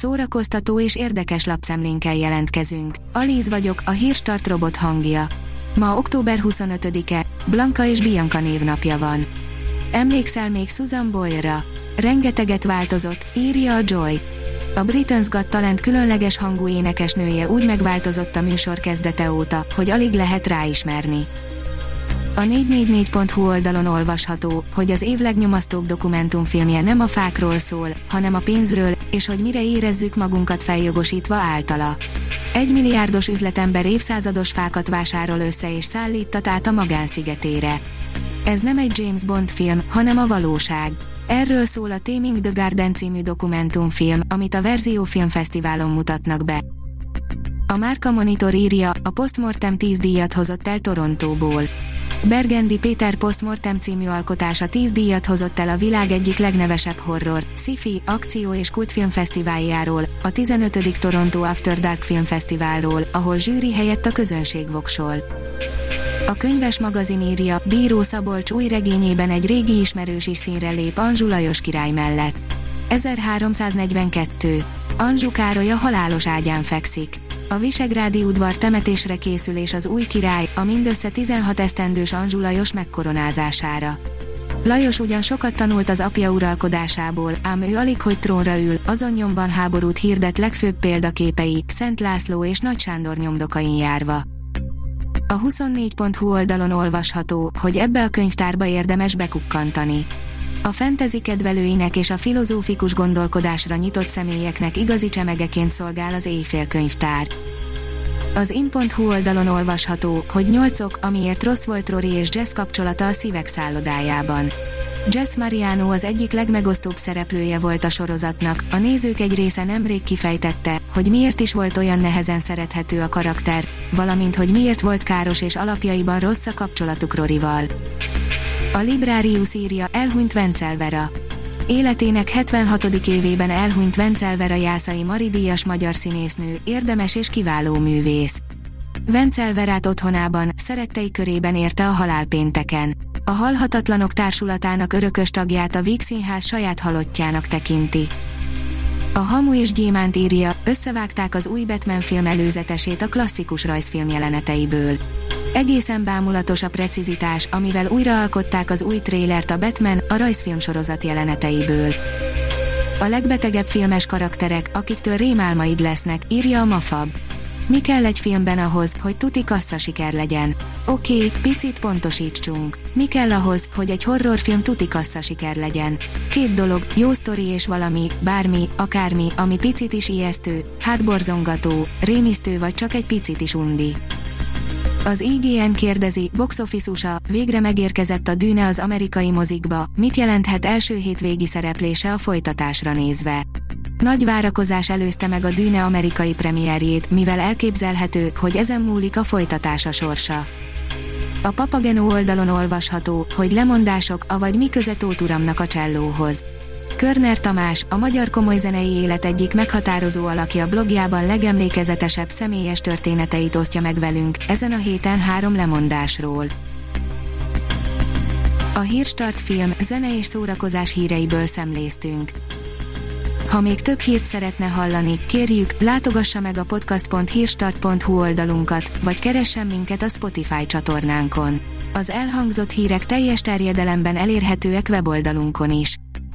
szórakoztató és érdekes lapszemlénkkel jelentkezünk. Alíz vagyok, a hírstart robot hangja. Ma október 25-e, Blanka és Bianca névnapja van. Emlékszel még Susan Boyle-ra? Rengeteget változott, írja a Joy. A Britain's Got Talent különleges hangú énekesnője úgy megváltozott a műsor kezdete óta, hogy alig lehet ráismerni. A 444.hu oldalon olvasható, hogy az év legnyomasztóbb dokumentumfilmje nem a fákról szól, hanem a pénzről, és hogy mire érezzük magunkat feljogosítva általa. Egy milliárdos üzletember évszázados fákat vásárol össze és szállítat át a magánszigetére. Ez nem egy James Bond film, hanem a valóság. Erről szól a Taming the Garden című dokumentumfilm, amit a Verzió Filmfesztiválon mutatnak be. A Márka Monitor írja, a Postmortem 10 díjat hozott el Torontóból. Bergendi Péter Postmortem című alkotása 10 díjat hozott el a világ egyik legnevesebb horror, sci-fi, akció és kultfilmfesztiváljáról, a 15. Toronto After Dark Filmfesztiválról, ahol zsűri helyett a közönség voksol. A könyves magazin írja, Bíró Szabolcs új regényében egy régi ismerős is színre lép Anzsu Lajos király mellett. 1342. Anzsu Károly a halálos ágyán fekszik. A Visegrádi udvar temetésre készül és az új király, a mindössze 16 esztendős Anzsu Lajos megkoronázására. Lajos ugyan sokat tanult az apja uralkodásából, ám ő alig hogy trónra ül, azon nyomban háborút hirdet legfőbb példaképei, Szent László és Nagy Sándor nyomdokain járva. A 24.hu oldalon olvasható, hogy ebbe a könyvtárba érdemes bekukkantani. A fentezi kedvelőinek és a filozófikus gondolkodásra nyitott személyeknek igazi csemegeként szolgál az éjfélkönyvtár. Az in.hu oldalon olvasható, hogy nyolcok, amiért rossz volt Rory és Jess kapcsolata a szívek szállodájában. Jess Mariano az egyik legmegosztóbb szereplője volt a sorozatnak, a nézők egy része nemrég kifejtette, hogy miért is volt olyan nehezen szerethető a karakter, valamint hogy miért volt káros és alapjaiban rossz a kapcsolatuk Roryval. A Librarius írja, elhunyt Vencel Vera. Életének 76. évében elhunyt Vencel Vera Jászai Maridíjas magyar színésznő, érdemes és kiváló művész. Vencel Verát otthonában, szerettei körében érte a halál pénteken. A Halhatatlanok Társulatának örökös tagját a Víg Színház saját halottjának tekinti. A Hamu és Gyémánt írja, összevágták az új Batman film előzetesét a klasszikus rajzfilm jeleneteiből. Egészen bámulatos a precizitás, amivel újraalkották az új trélert a Batman, a rajzfilm sorozat jeleneteiből. A legbetegebb filmes karakterek, akiktől rémálmaid lesznek, írja a Mafab. Mi kell egy filmben ahhoz, hogy tuti kassza siker legyen? Oké, okay, picit pontosítsunk. Mi kell ahhoz, hogy egy horrorfilm tuti kassza siker legyen? Két dolog, jó sztori és valami, bármi, akármi, ami picit is ijesztő, hátborzongató, rémisztő vagy csak egy picit is undi. Az IGN kérdezi, box office végre megérkezett a dűne az amerikai mozikba, mit jelenthet első hétvégi szereplése a folytatásra nézve. Nagy várakozás előzte meg a dűne amerikai premierjét, mivel elképzelhető, hogy ezen múlik a folytatása sorsa. A Papageno oldalon olvasható, hogy lemondások, avagy mi köze Tóth Uramnak a csellóhoz. Körner Tamás, a magyar komoly zenei élet egyik meghatározó alakja blogjában legemlékezetesebb személyes történeteit osztja meg velünk, ezen a héten három lemondásról. A Hírstart film, zene és szórakozás híreiből szemléztünk. Ha még több hírt szeretne hallani, kérjük, látogassa meg a podcast.hírstart.hu oldalunkat, vagy keressen minket a Spotify csatornánkon. Az elhangzott hírek teljes terjedelemben elérhetőek weboldalunkon is.